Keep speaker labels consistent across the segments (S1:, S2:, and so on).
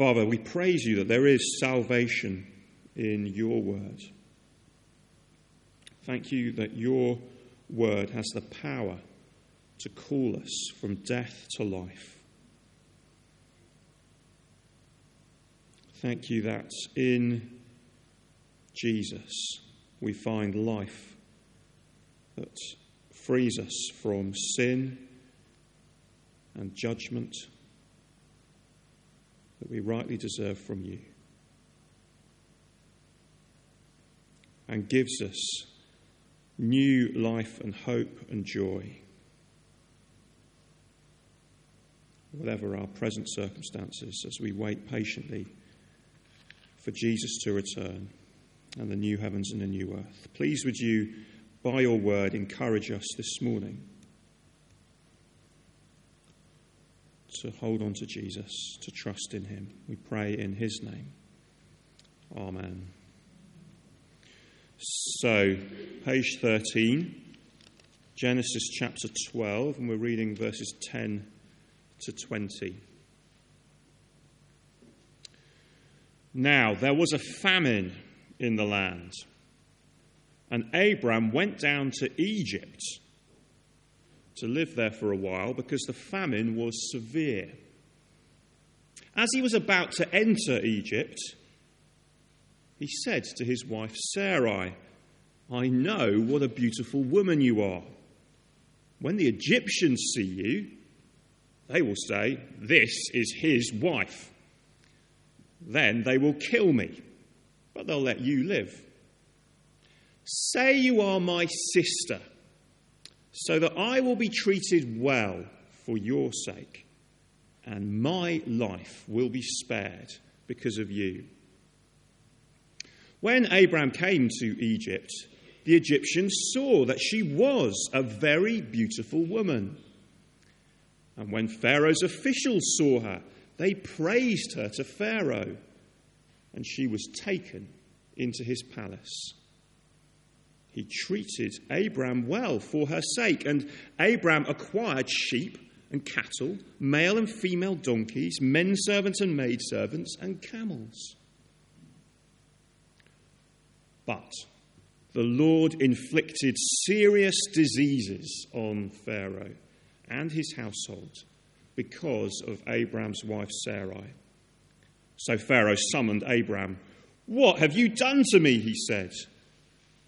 S1: Father, we praise you that there is salvation in your word. Thank you that your word has the power to call us from death to life. Thank you that in Jesus we find life that frees us from sin and judgment that we rightly deserve from you, and gives us new life and hope and joy. Whatever our present circumstances, as we wait patiently for Jesus to return and the new heavens and the new earth. Please, would you, by your word, encourage us this morning to hold on to Jesus, to trust in him. We pray in his name. Amen. So, page 13, Genesis chapter 12, and we're reading verses 10 to 20. Now, there was a famine in the land, and Abram went down to Egypt to live there for a while because the famine was severe. As he was about to enter Egypt, he said to his wife Sarai, I know what a beautiful woman you are. When the Egyptians see you, they will say, This is his wife. Then they will kill me, but they'll let you live. Say you are my sister so that I will be treated well for your sake, and my life will be spared because of you. When Abram came to Egypt, the Egyptians saw that she was a very beautiful woman. And when Pharaoh's officials saw her, they praised her to Pharaoh, and she was taken into his palace he treated Abram well for her sake, and Abram acquired sheep and cattle, male and female donkeys, men servants and maid servants, and camels. But the Lord inflicted serious diseases on Pharaoh and his household because of Abram's wife Sarai. So Pharaoh summoned Abram. What have you done to me? He said.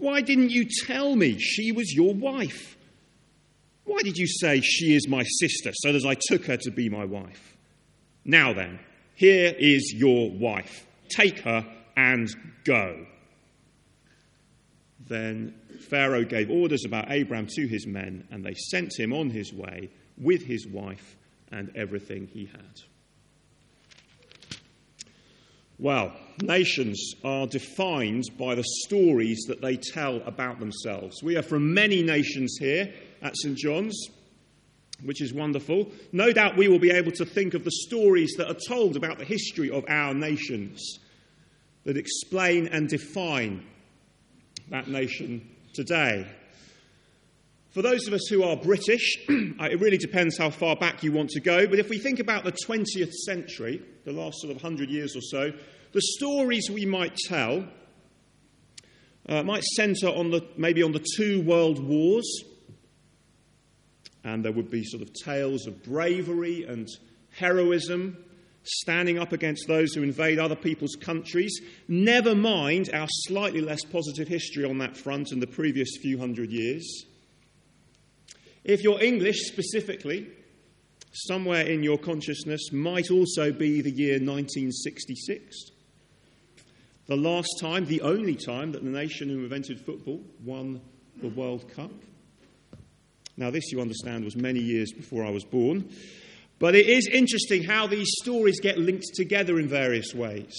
S1: Why didn't you tell me she was your wife? Why did you say she is my sister so that I took her to be my wife? Now then, here is your wife. Take her and go. Then Pharaoh gave orders about Abram to his men, and they sent him on his way with his wife and everything he had. Well, nations are defined by the stories that they tell about themselves. We are from many nations here at St. John's, which is wonderful. No doubt we will be able to think of the stories that are told about the history of our nations that explain and define that nation today. For those of us who are British, it really depends how far back you want to go, but if we think about the 20th century, the last sort of 100 years or so, the stories we might tell uh, might centre on the, maybe on the two world wars, and there would be sort of tales of bravery and heroism standing up against those who invade other people's countries. Never mind our slightly less positive history on that front in the previous few hundred years. If you're English specifically, somewhere in your consciousness might also be the year 1966. The last time, the only time, that the nation who invented football won the World Cup. Now, this, you understand, was many years before I was born. But it is interesting how these stories get linked together in various ways.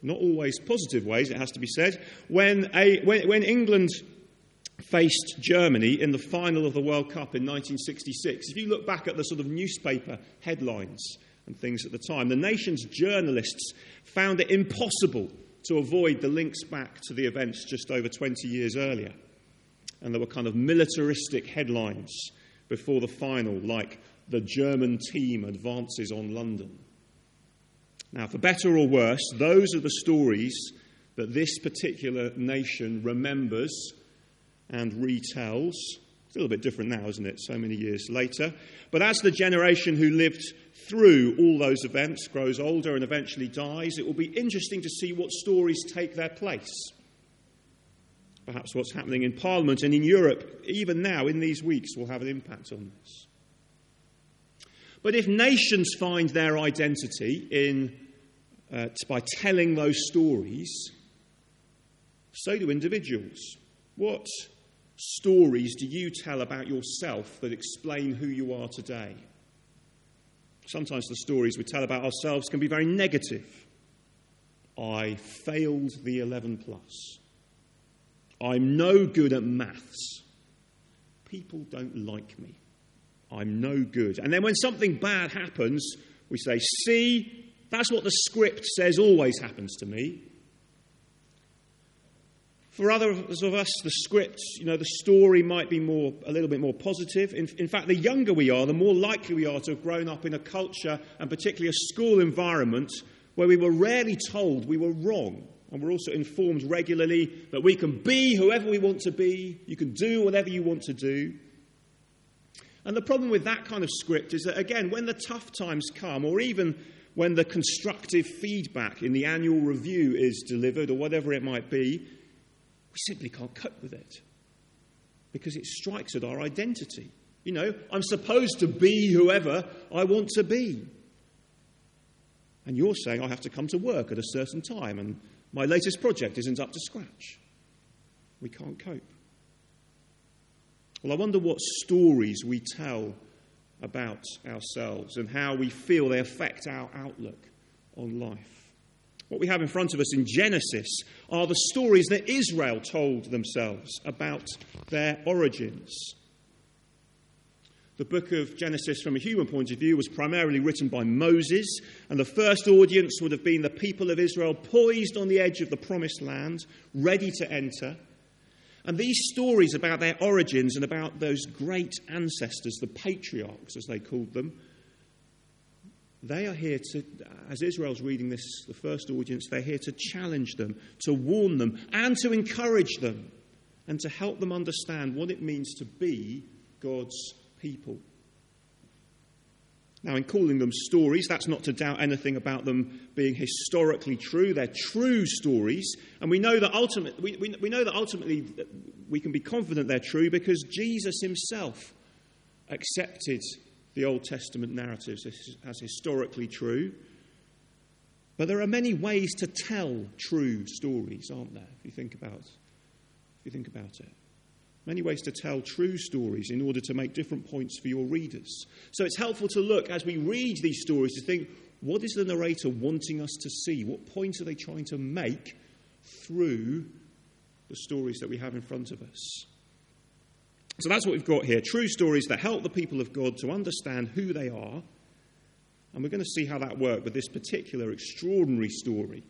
S1: Not always positive ways, it has to be said. When, a, when, when England faced Germany in the final of the World Cup in 1966, if you look back at the sort of newspaper headlines and things at the time, the nation's journalists found it impossible to avoid the links back to the events just over 20 years earlier. And there were kind of militaristic headlines before the final, like the German team advances on London. Now, for better or worse, those are the stories that this particular nation remembers and retells. It's a little bit different now, isn't it? So many years later. But as the generation who lived through all those events grows older and eventually dies, it will be interesting to see what stories take their place. Perhaps what's happening in Parliament and in Europe, even now in these weeks, will have an impact on this. But if nations find their identity in, uh, by telling those stories, so do individuals. What stories do you tell about yourself that explain who you are today? Sometimes the stories we tell about ourselves can be very negative. I failed the 11 plus. I'm no good at maths. People don't like me. I'm no good. And then when something bad happens, we say, See, that's what the script says always happens to me. For others of us, the script, you know, the story might be more, a little bit more positive. In, in, fact, the younger we are, the more likely we are to have grown up in a culture, and particularly a school environment, where we were rarely told we were wrong. And we're also informed regularly that we can be whoever we want to be, you can do whatever you want to do. And the problem with that kind of script is that, again, when the tough times come, or even when the constructive feedback in the annual review is delivered, or whatever it might be, we simply can't cope with it because it strikes at our identity. You know, I'm supposed to be whoever I want to be. And you're saying I have to come to work at a certain time and my latest project isn't up to scratch. We can't cope. Well, I wonder what stories we tell about ourselves and how we feel they affect our outlook on life. What we have in front of us in Genesis are the stories that Israel told themselves about their origins. The book of Genesis, from a human point of view, was primarily written by Moses, and the first audience would have been the people of Israel poised on the edge of the promised land, ready to enter. And these stories about their origins and about those great ancestors, the patriarchs as they called them, they are here to, as Israel's reading this, the first audience, they're here to challenge them, to warn them, and to encourage them, and to help them understand what it means to be God's people. Now, in calling them stories, that's not to doubt anything about them being historically true. They're true stories, and we know that ultimately, we, we, we know that ultimately we can be confident they're true because Jesus himself accepted the Old Testament narratives as historically true. But there are many ways to tell true stories, aren't there? If you think about, if you think about it, many ways to tell true stories in order to make different points for your readers. So it's helpful to look as we read these stories to think, what is the narrator wanting us to see? What points are they trying to make through the stories that we have in front of us? So that's what we've got here true stories that help the people of God to understand who they are. And we're going to see how that worked with this particular extraordinary story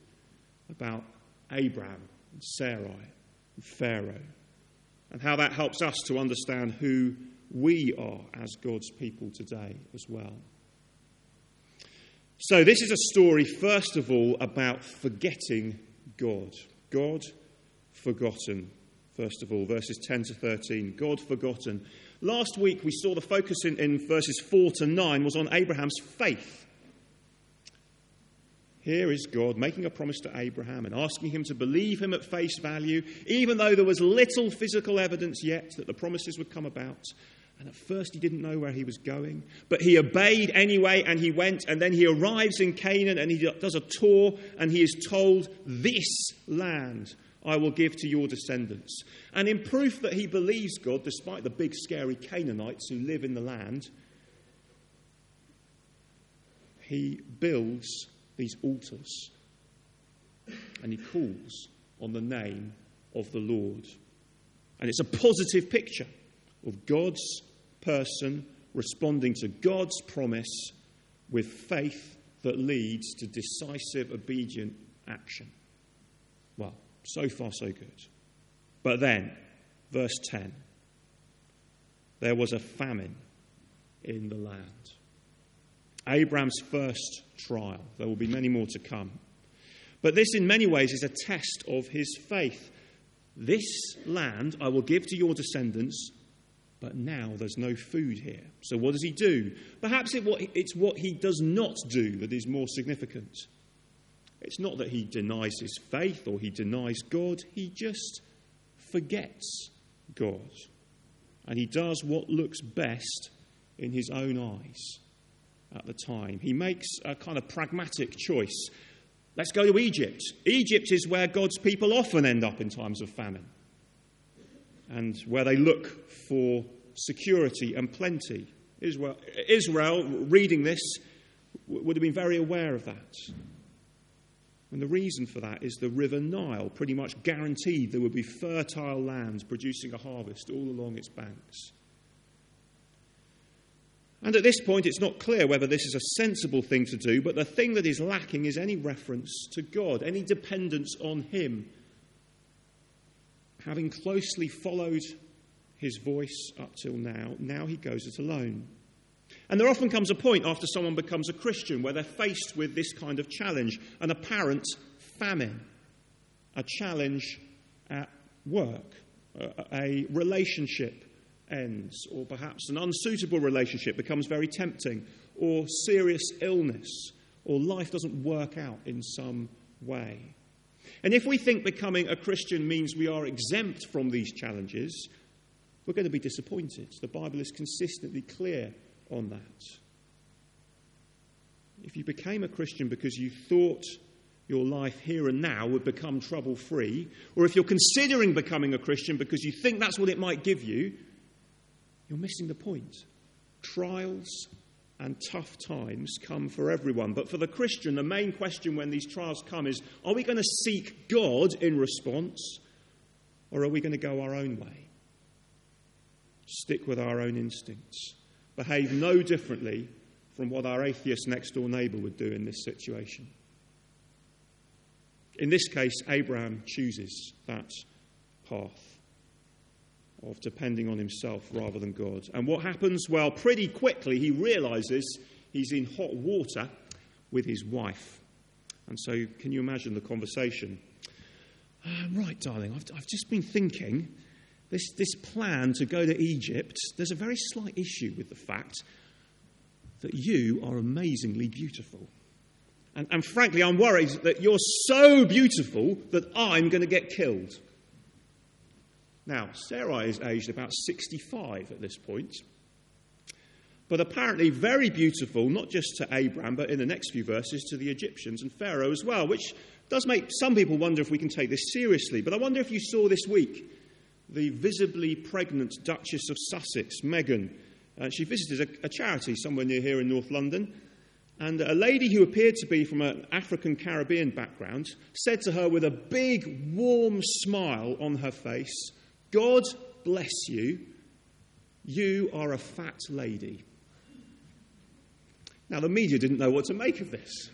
S1: about Abraham and Sarai and Pharaoh, and how that helps us to understand who we are as God's people today as well. So, this is a story, first of all, about forgetting God. God forgotten first of all, verses 10 to 13. God forgotten. Last week we saw the focus in, in verses 4 to 9 was on Abraham's faith. Here is God making a promise to Abraham and asking him to believe him at face value, even though there was little physical evidence yet that the promises would come about. And at first he didn't know where he was going, but he obeyed anyway and he went. And then he arrives in Canaan and he does a tour and he is told, This land I will give to your descendants. And in proof that he believes God, despite the big, scary Canaanites who live in the land, he builds these altars and he calls on the name of the Lord. And it's a positive picture of God's person responding to God's promise with faith that leads to decisive, obedient action. So far, so good. But then, verse 10 there was a famine in the land. Abraham's first trial. There will be many more to come. But this, in many ways, is a test of his faith. This land I will give to your descendants, but now there's no food here. So what does he do? Perhaps it's what he does not do that is more significant. It's not that he denies his faith or he denies God, he just forgets God. And he does what looks best in his own eyes at the time. He makes a kind of pragmatic choice. Let's go to Egypt. Egypt is where God's people often end up in times of famine and where they look for security and plenty. Israel, Israel reading this, would have been very aware of that. And the reason for that is the River Nile pretty much guaranteed there would be fertile lands producing a harvest all along its banks. And at this point, it's not clear whether this is a sensible thing to do, but the thing that is lacking is any reference to God, any dependence on Him. Having closely followed His voice up till now, now He goes it alone. And there often comes a point after someone becomes a Christian where they're faced with this kind of challenge an apparent famine, a challenge at work, a relationship ends, or perhaps an unsuitable relationship becomes very tempting, or serious illness, or life doesn't work out in some way. And if we think becoming a Christian means we are exempt from these challenges, we're going to be disappointed. The Bible is consistently clear on that. If you became a Christian because you thought your life here and now would become trouble free, or if you're considering becoming a Christian because you think that's what it might give you, you're missing the point. Trials and tough times come for everyone. But for the Christian, the main question when these trials come is are we going to seek God in response, or are we going to go our own way? Stick with our own instincts, behave no differently from what our atheist next door neighbour would do in this situation. In this case, Abraham chooses that path of depending on himself rather than God. And what happens? Well, pretty quickly he realizes he's in hot water with his wife. And so, can you imagine the conversation? Uh, right, darling, I've, I've just been thinking this, this plan to go to Egypt, there's a very slight issue with the fact that you are amazingly beautiful. And, and frankly, I'm worried that you're so beautiful that I'm going to get killed. Now, Sarai is aged about 65 at this point, but apparently very beautiful, not just to Abraham, but in the next few verses to the Egyptians and Pharaoh as well, which does make some people wonder if we can take this seriously. But I wonder if you saw this week the visibly pregnant Duchess of Sussex, Meghan. Uh, she visited a, a charity somewhere near here in North London. And a lady who appeared to be from an African Caribbean background said to her with a big, warm smile on her face, God bless you. You are a fat lady. Now, the media didn't know what to make of this.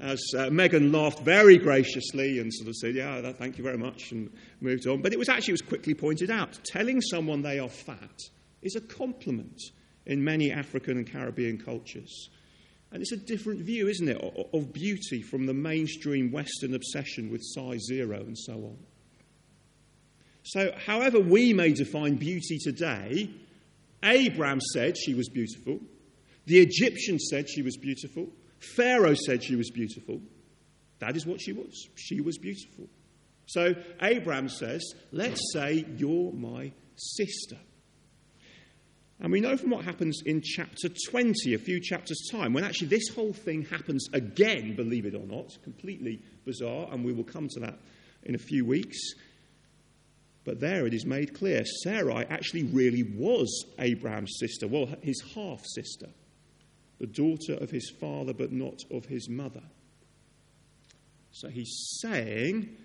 S1: As uh, Meghan laughed very graciously and sort of said, Yeah, thank you very much, and moved on. But it was actually it was quickly pointed out telling someone they are fat is a compliment in many African and Caribbean cultures. And it's a different view, isn't it, of beauty from the mainstream Western obsession with size zero and so on. So, however we may define beauty today, Abraham said she was beautiful. The Egyptian said she was beautiful. Pharaoh said she was beautiful. That is what she was. She was beautiful. So Abraham says, Let's say you're my sister. And we know from what happens in chapter 20, a few chapters' time, when actually this whole thing happens again, believe it or not, completely bizarre, and we will come to that in a few weeks. But there it is made clear Sarai actually really was Abraham's sister, well, his half sister, the daughter of his father, but not of his mother. So he's saying,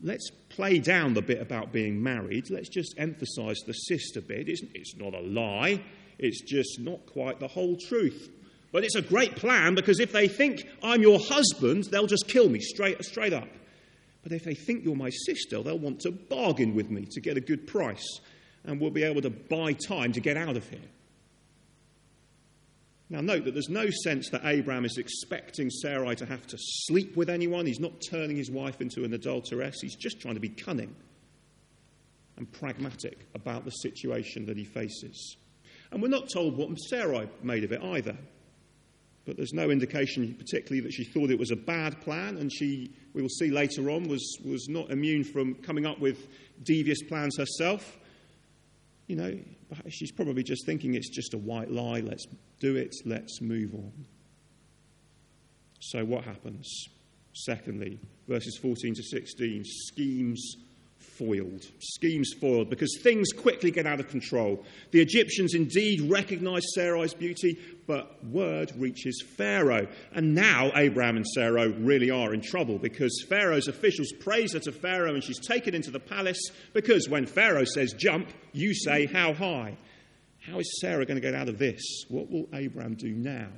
S1: let's play down the bit about being married. Let's just emphasize the sister bit. It's, it's not a lie, it's just not quite the whole truth. But it's a great plan because if they think I'm your husband, they'll just kill me straight, straight up. But if they think you're my sister, they'll want to bargain with me to get a good price, and we'll be able to buy time to get out of here. Now, note that there's no sense that Abraham is expecting Sarai to have to sleep with anyone. He's not turning his wife into an adulteress. He's just trying to be cunning and pragmatic about the situation that he faces. And we're not told what Sarai made of it either. But there's no indication, particularly, that she thought it was a bad plan, and she, we will see later on, was, was not immune from coming up with devious plans herself. You know, she's probably just thinking it's just a white lie. Let's do it. Let's move on. So, what happens? Secondly, verses 14 to 16 schemes foiled. Schemes foiled because things quickly get out of control. The Egyptians indeed recognize Sarai's beauty, but word reaches Pharaoh. And now Abraham and Sarah really are in trouble because Pharaoh's officials praise her to Pharaoh and she's taken into the palace because when Pharaoh says jump, you say how high. How is Sarah going to get out of this? What will Abraham do now?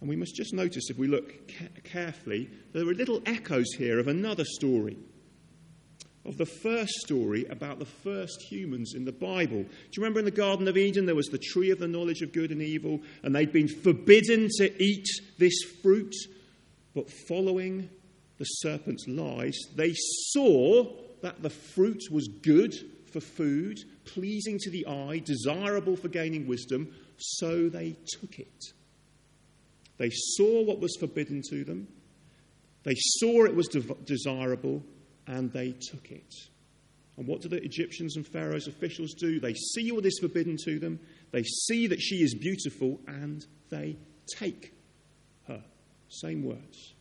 S1: And we must just notice, if we look ca- carefully, there are little echoes here of another story of the first story about the first humans in the Bible. Do you remember in the Garden of Eden there was the tree of the knowledge of good and evil, and they'd been forbidden to eat this fruit? But following the serpent's lies, they saw that the fruit was good for food, pleasing to the eye, desirable for gaining wisdom, so they took it. They saw what was forbidden to them, they saw it was de- desirable, and they took it. And what do the Egyptians and Pharaoh's officials do? They see what is forbidden to them, they see that she is beautiful, and they take her. Same words.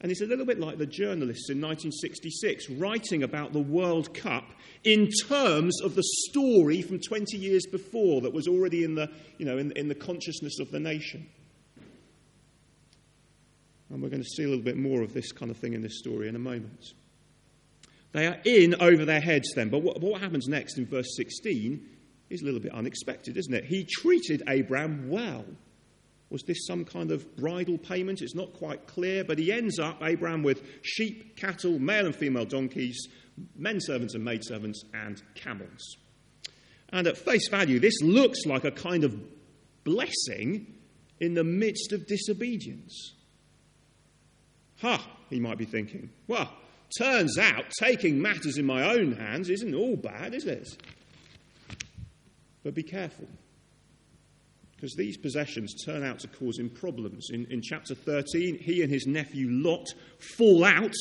S1: And it's a little bit like the journalists in 1966 writing about the World Cup in terms of the story from 20 years before that was already in the, you know, in, in the consciousness of the nation. And we're going to see a little bit more of this kind of thing in this story in a moment. They are in over their heads then. But what, what happens next in verse 16 is a little bit unexpected, isn't it? He treated Abraham well. Was this some kind of bridal payment? It's not quite clear, but he ends up, Abraham, with sheep, cattle, male and female donkeys, men servants and maid servants, and camels. And at face value, this looks like a kind of blessing in the midst of disobedience. Ha, he might be thinking. Well, turns out taking matters in my own hands isn't all bad, is it? But be careful. Because these possessions turn out to cause him problems. In, in chapter 13, he and his nephew Lot fall out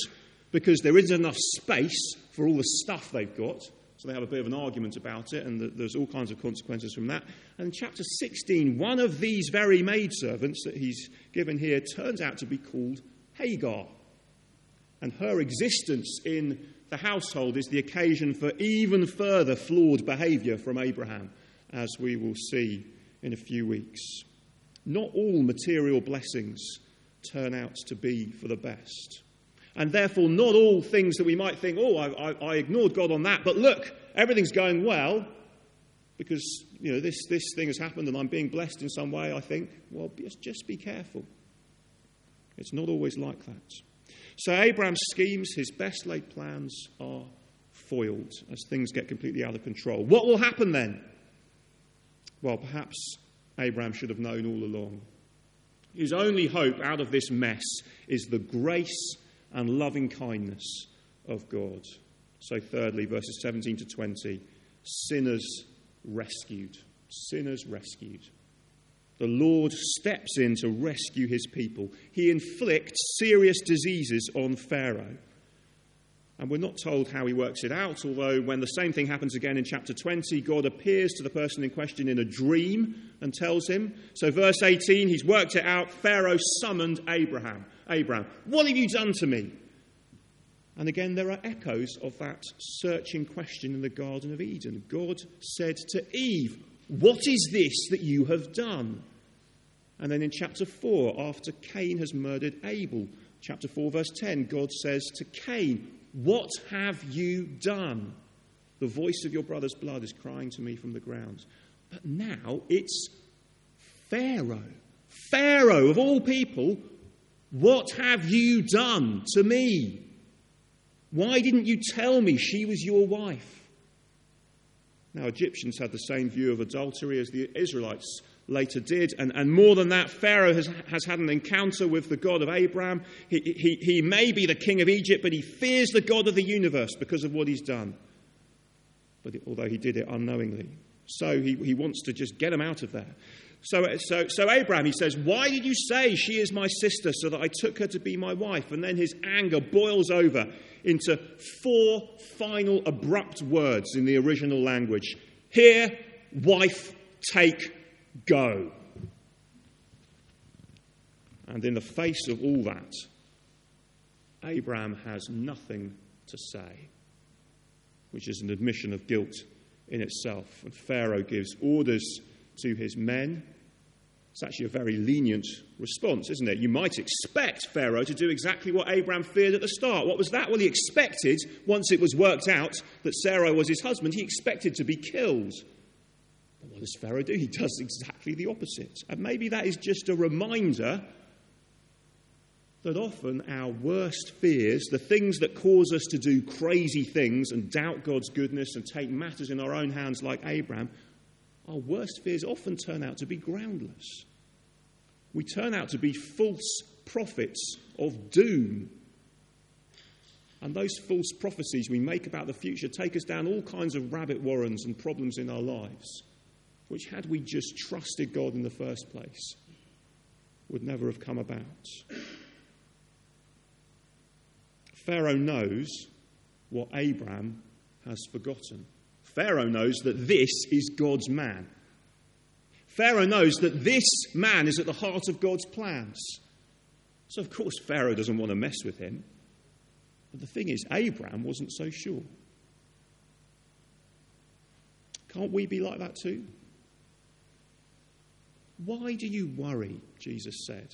S1: because there isn't enough space for all the stuff they've got. So they have a bit of an argument about it, and there's all kinds of consequences from that. And in chapter 16, one of these very maidservants that he's given here turns out to be called Hagar. And her existence in the household is the occasion for even further flawed behaviour from Abraham, as we will see in a few weeks. Not all material blessings turn out to be for the best. And therefore, not all things that we might think, oh, I, I, I ignored God on that, but look, everything's going well because you know this, this thing has happened and I'm being blessed in some way, I think, well, just, just be careful. It's not always like that. So Abraham's schemes, his best laid plans, are foiled as things get completely out of control. What will happen then? Well, perhaps Abraham should have known all along. His only hope out of this mess is the grace and loving kindness of God. So, thirdly, verses 17 to 20 sinners rescued. Sinners rescued. The Lord steps in to rescue his people. He inflicts serious diseases on Pharaoh. And we're not told how he works it out, although when the same thing happens again in chapter 20, God appears to the person in question in a dream and tells him. So, verse 18, he's worked it out. Pharaoh summoned Abraham. Abraham, what have you done to me? And again, there are echoes of that searching question in the Garden of Eden. God said to Eve, what is this that you have done? And then in chapter 4, after Cain has murdered Abel, chapter 4, verse 10, God says to Cain, What have you done? The voice of your brother's blood is crying to me from the ground. But now it's Pharaoh. Pharaoh, of all people, what have you done to me? Why didn't you tell me she was your wife? Now, Egyptians had the same view of adultery as the Israelites later did. And, and more than that, Pharaoh has, has had an encounter with the God of Abraham. He, he, he may be the king of Egypt, but he fears the God of the universe because of what he's done. But although he did it unknowingly. So he, he wants to just get him out of there. So, so, so Abraham, he says, Why did you say she is my sister so that I took her to be my wife? And then his anger boils over into four final abrupt words in the original language Here, wife, take, go. And in the face of all that, Abraham has nothing to say, which is an admission of guilt in itself. And Pharaoh gives orders to his men. It's actually a very lenient response, isn't it? You might expect Pharaoh to do exactly what Abraham feared at the start. What was that? Well, he expected, once it was worked out that Sarah was his husband, he expected to be killed. But what does Pharaoh do? He does exactly the opposite. And maybe that is just a reminder that often our worst fears, the things that cause us to do crazy things and doubt God's goodness and take matters in our own hands like Abraham, our worst fears often turn out to be groundless. We turn out to be false prophets of doom. And those false prophecies we make about the future take us down all kinds of rabbit warrens and problems in our lives, which, had we just trusted God in the first place, would never have come about. Pharaoh knows what Abraham has forgotten. Pharaoh knows that this is God's man. Pharaoh knows that this man is at the heart of God's plans. So, of course, Pharaoh doesn't want to mess with him. But the thing is, Abraham wasn't so sure. Can't we be like that too? Why do you worry? Jesus said.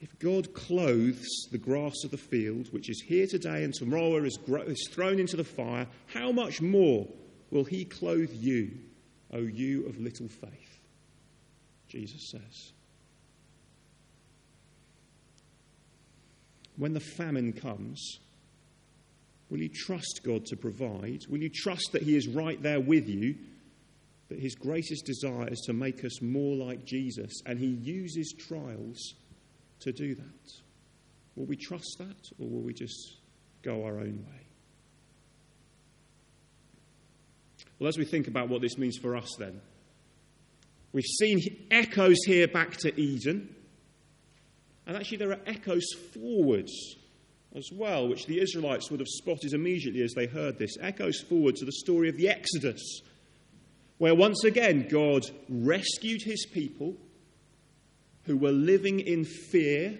S1: If God clothes the grass of the field, which is here today and tomorrow is, thrown into the fire, how much more will He clothe you, O you of little faith? Jesus says. When the famine comes, will you trust God to provide? Will you trust that He is right there with you? That His greatest desire is to make us more like Jesus, and He uses trials to do that? Will we trust that or will we just go our own way? Well, as we think about what this means for us, then, we've seen echoes here back to Eden. And actually, there are echoes forwards as well, which the Israelites would have spotted immediately as they heard this. Echoes forward to the story of the Exodus, where once again God rescued his people who were living in fear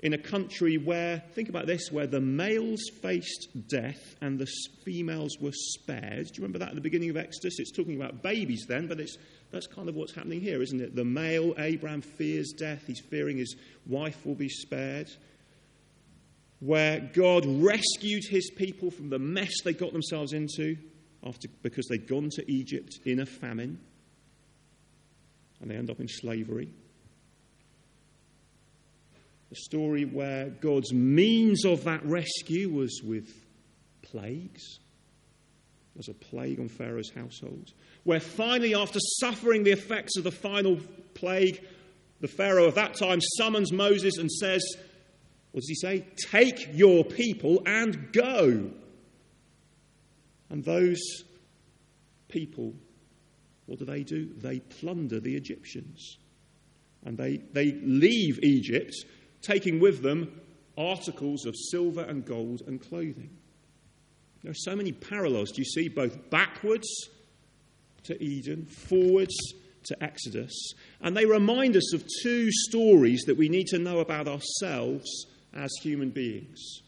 S1: in a country where, think about this, where the males faced death and the females were spared. Do you remember that at the beginning of Exodus? It's talking about babies then, but it's, that's kind of what's happening here, isn't it? The male, Abraham, fears death. He's fearing his wife will be spared. Where God rescued his people from the mess they got themselves into after, because they'd gone to Egypt in a famine and they end up in slavery. The story where God's means of that rescue was with plagues. There's a plague on Pharaoh's household. Where finally, after suffering the effects of the final plague, the Pharaoh of that time summons Moses and says, What does he say? Take your people and go. And those people what do they do? They plunder the Egyptians. And they, they leave Egypt, taking with them articles of silver and gold and clothing. There are so many parallels. Do you see both backwards to Eden, forwards to Exodus? And they remind us of two stories that we need to know about ourselves as human beings.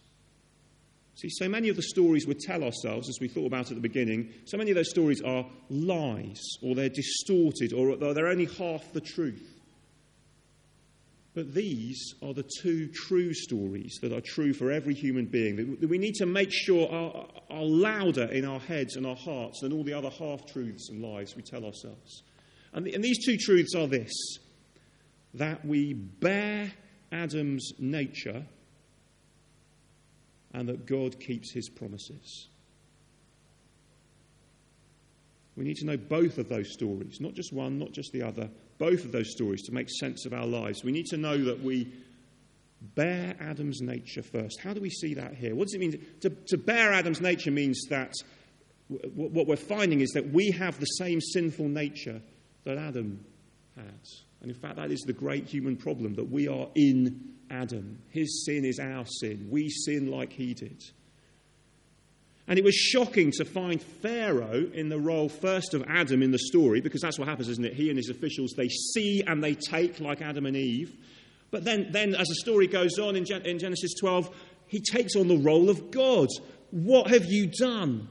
S1: See, so many of the stories we tell ourselves, as we thought about at the beginning, so many of those stories are lies, or they're distorted, or they're only half the truth. But these are the two true stories that are true for every human being that we need to make sure are, are louder in our heads and our hearts than all the other half truths and lies we tell ourselves. And, the, and these two truths are this that we bear Adam's nature and that God keeps his promises. We need to know both of those stories, not just one, not just the other, both of those stories to make sense of our lives. We need to know that we bear Adam's nature first. How do we see that here? What does it mean? To, to bear Adam's nature means that what we're finding is that we have the same sinful nature that Adam had. And in fact, that is the great human problem that we are in Adam. His sin is our sin. We sin like he did. And it was shocking to find Pharaoh in the role first of Adam in the story, because that's what happens, isn't it? He and his officials, they see and they take like Adam and Eve. But then, then as the story goes on in, Gen- in Genesis 12, he takes on the role of God. What have you done?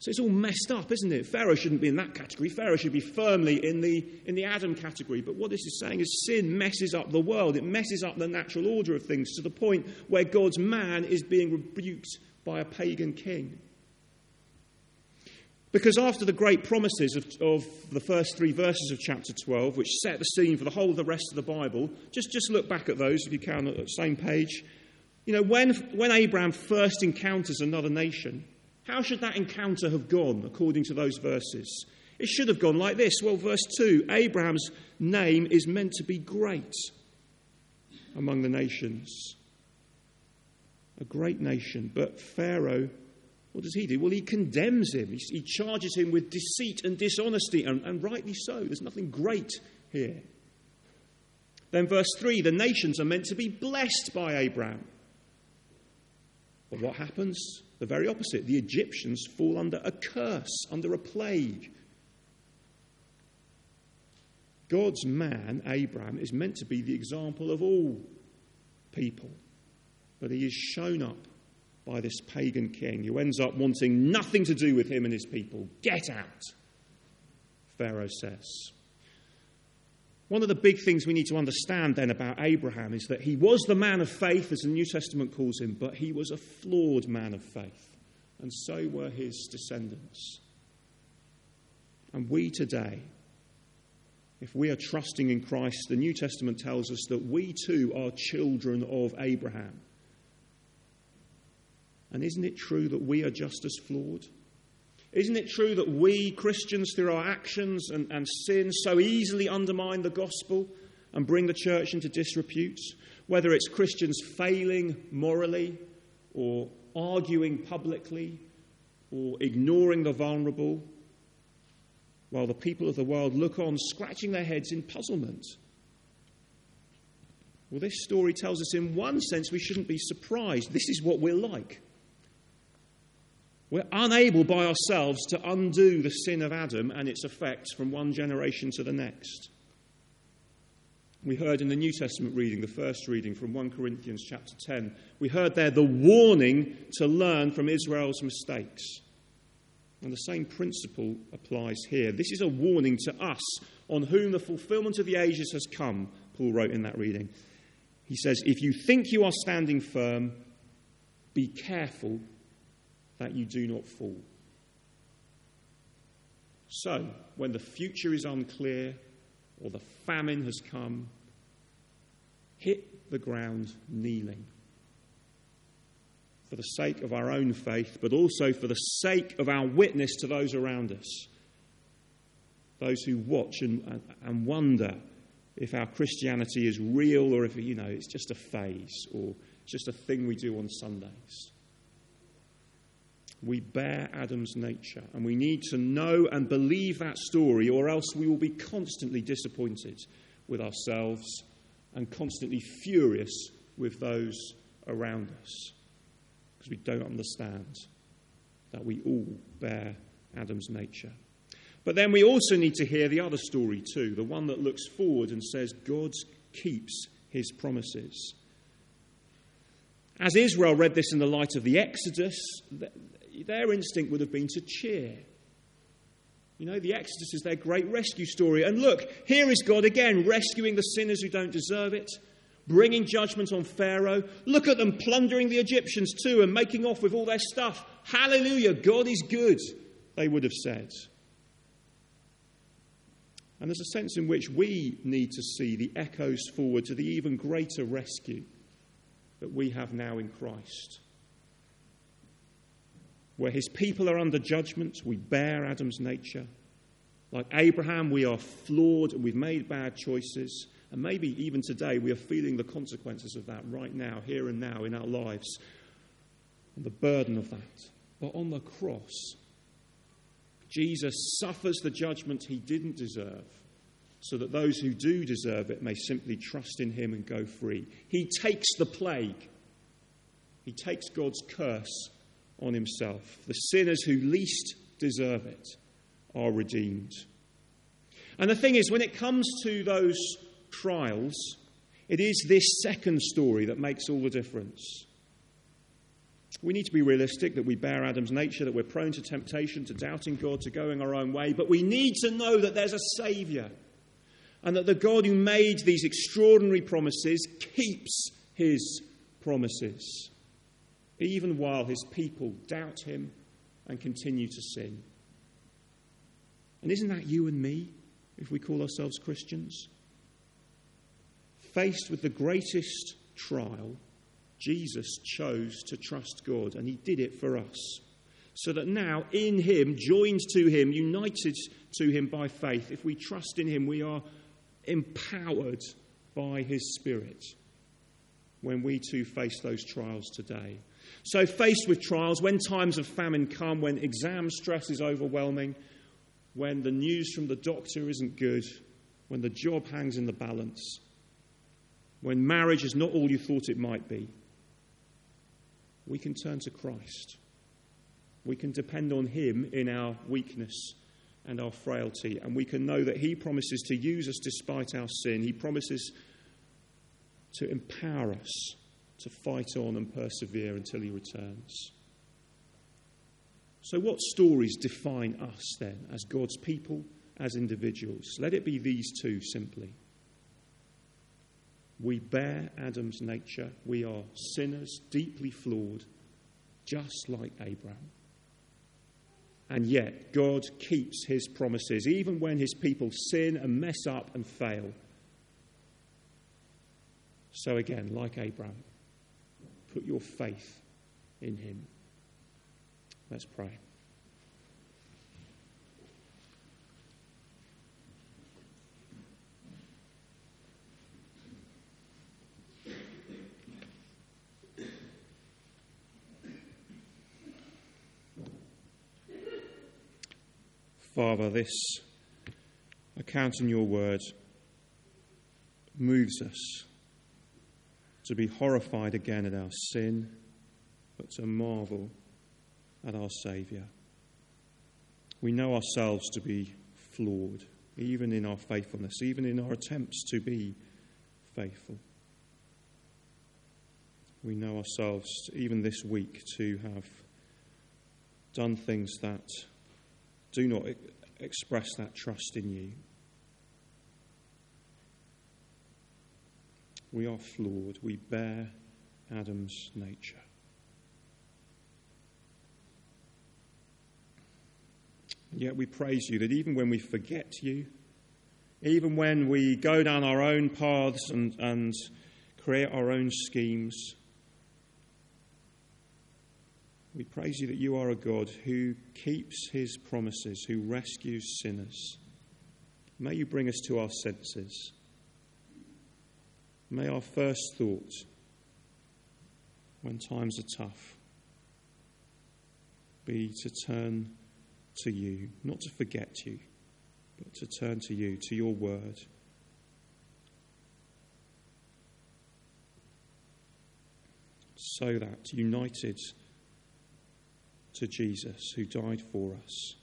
S1: So it's all messed up, isn't it? Pharaoh shouldn't be in that category. Pharaoh should be firmly in the, in the Adam category. But what this is saying is sin messes up the world. It messes up the natural order of things to the point where God's man is being rebuked by a pagan king. Because after the great promises of, of, the first three verses of chapter 12, which set the scene for the whole of the rest of the Bible, just, just look back at those if you can, at the same page. You know, when, when Abraham first encounters another nation, how should that encounter have gone according to those verses? It should have gone like this. Well, verse 2 Abraham's name is meant to be great among the nations. A great nation. But Pharaoh, what does he do? Well, he condemns him. He, charges him with deceit and dishonesty, and, and rightly so. There's nothing great here. Then, verse 3 the nations are meant to be blessed by Abraham. But what happens? The very opposite. The Egyptians fall under a curse, under a plague. God's man, Abraham, is meant to be the example of all people. But he is shown up by this pagan king who ends up wanting nothing to do with him and his people. Get out, Pharaoh says. One of the big things we need to understand then about Abraham is that he was the man of faith, as the New Testament calls him, but he was a flawed man of faith, and so were his descendants. And we today, if we are trusting in Christ, the New Testament tells us that we too are children of Abraham. And isn't it true that we are just as flawed? Isn't it true that we Christians, through our actions and, and sin, so easily undermine the gospel and bring the church into disrepute? Whether it's Christians failing morally or arguing publicly or ignoring the vulnerable, while the people of the world look on, scratching their heads in puzzlement. Well, this story tells us, in one sense, we shouldn't be surprised. This is what we're like. We're unable by ourselves to undo the sin of Adam and its effects from one generation to the next. We heard in the New Testament reading, the first reading from 1 Corinthians chapter 10, we heard there the warning to learn from Israel's mistakes. And the same principle applies here. This is a warning to us on whom the fulfillment of the ages has come, Paul wrote in that reading. He says, If you think you are standing firm, be careful that you do not fall. So, when the future is unclear or the famine has come, hit the ground kneeling. For the sake of our own faith, but also for the sake of our witness to those around us. Those who watch and, and wonder if our Christianity is real or if, you know, it's just a phase or it's just a thing we do on Sundays. We bear Adam's nature, and we need to know and believe that story, or else we will be constantly disappointed with ourselves and constantly furious with those around us because we don't understand that we all bear Adam's nature. But then we also need to hear the other story too, the one that looks forward and says God keeps his promises. As Israel read this in the light of the Exodus, their instinct would have been to cheer. You know, the Exodus is their great rescue story. And look, here is God again rescuing the sinners who don't deserve it, bringing judgment on Pharaoh. Look at them plundering the Egyptians too and making off with all their stuff. Hallelujah, God is good, they would have said. And there's a sense in which we need to see the echoes forward to the even greater rescue that we have now in Christ. Where his people are under judgment, we bear Adam's nature. Like Abraham, we are flawed and we've made bad choices. And maybe even today we are feeling the consequences of that right now, here and now in our lives, and the burden of that. But on the cross, Jesus suffers the judgment he didn't deserve so that those who do deserve it may simply trust in him and go free. He takes the plague, he takes God's curse on himself. The sinners who least deserve it are redeemed. And the thing is, when it comes to those trials, it is this second story that makes all the difference. We need to be realistic that we bear Adam's nature, that we're prone to temptation, to doubting God, to going our own way, but we need to know that there's a Saviour and that the God who made these extraordinary promises keeps his promises, even while his people doubt him and continue to sin. And isn't that you and me, if we call ourselves Christians? Faced with the greatest trial, Jesus chose to trust God, and he did it for us. So that now, in him, joined to him, united to him by faith, if we trust in him, we are empowered by his Spirit when we too face those trials today. So, faced with trials, when times of famine come, when exam stress is overwhelming, when the news from the doctor isn't good, when the job hangs in the balance, when marriage is not all you thought it might be, we can turn to Christ. We can depend on Him in our weakness and our frailty, and we can know that He promises to use us despite our sin. He promises to empower us to fight on and persevere until He returns. So, what stories define us then as God's people, as individuals? Let it be these two simply. We bear Adam's nature. We are sinners, deeply flawed, just like Abraham. And yet, God keeps his promises, even when his people sin and mess up and fail. So, again, like Abraham, put your faith in him. Let's pray. Father, this account in your word moves us to be horrified again at our sin, but to marvel at our Saviour. We know ourselves to be flawed, even in our faithfulness, even in our attempts to be faithful. We know ourselves, even this week, to have done things that do not express that trust in you. We are flawed. We bear Adam's nature. Yet we praise you that even when we forget you, even when we go down our own paths and, and create our own schemes, we praise you that you are a God who keeps his promises, who rescues sinners. May you bring us to our senses. May our first thought, when times are tough, be to turn to you, not to forget you, but to turn to you, to your word. So that, united to Jesus who died for us,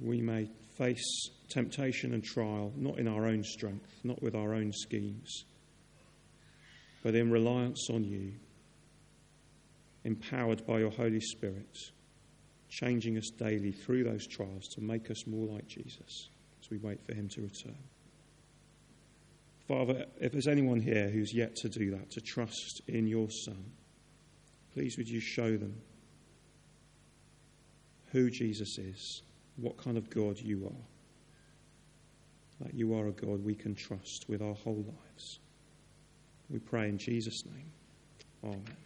S1: we may face temptation and trial not in our own strength, not with our own schemes, but in reliance on you, empowered by your Holy Spirit, changing us daily through those trials to make us more like Jesus as we wait for him to return. Father, if there's anyone here who's yet to do that, to trust in your Son, Please, would you show them who Jesus is, what kind of God you are, that you are a God we can trust with our whole lives. We pray in Jesus' name. Amen.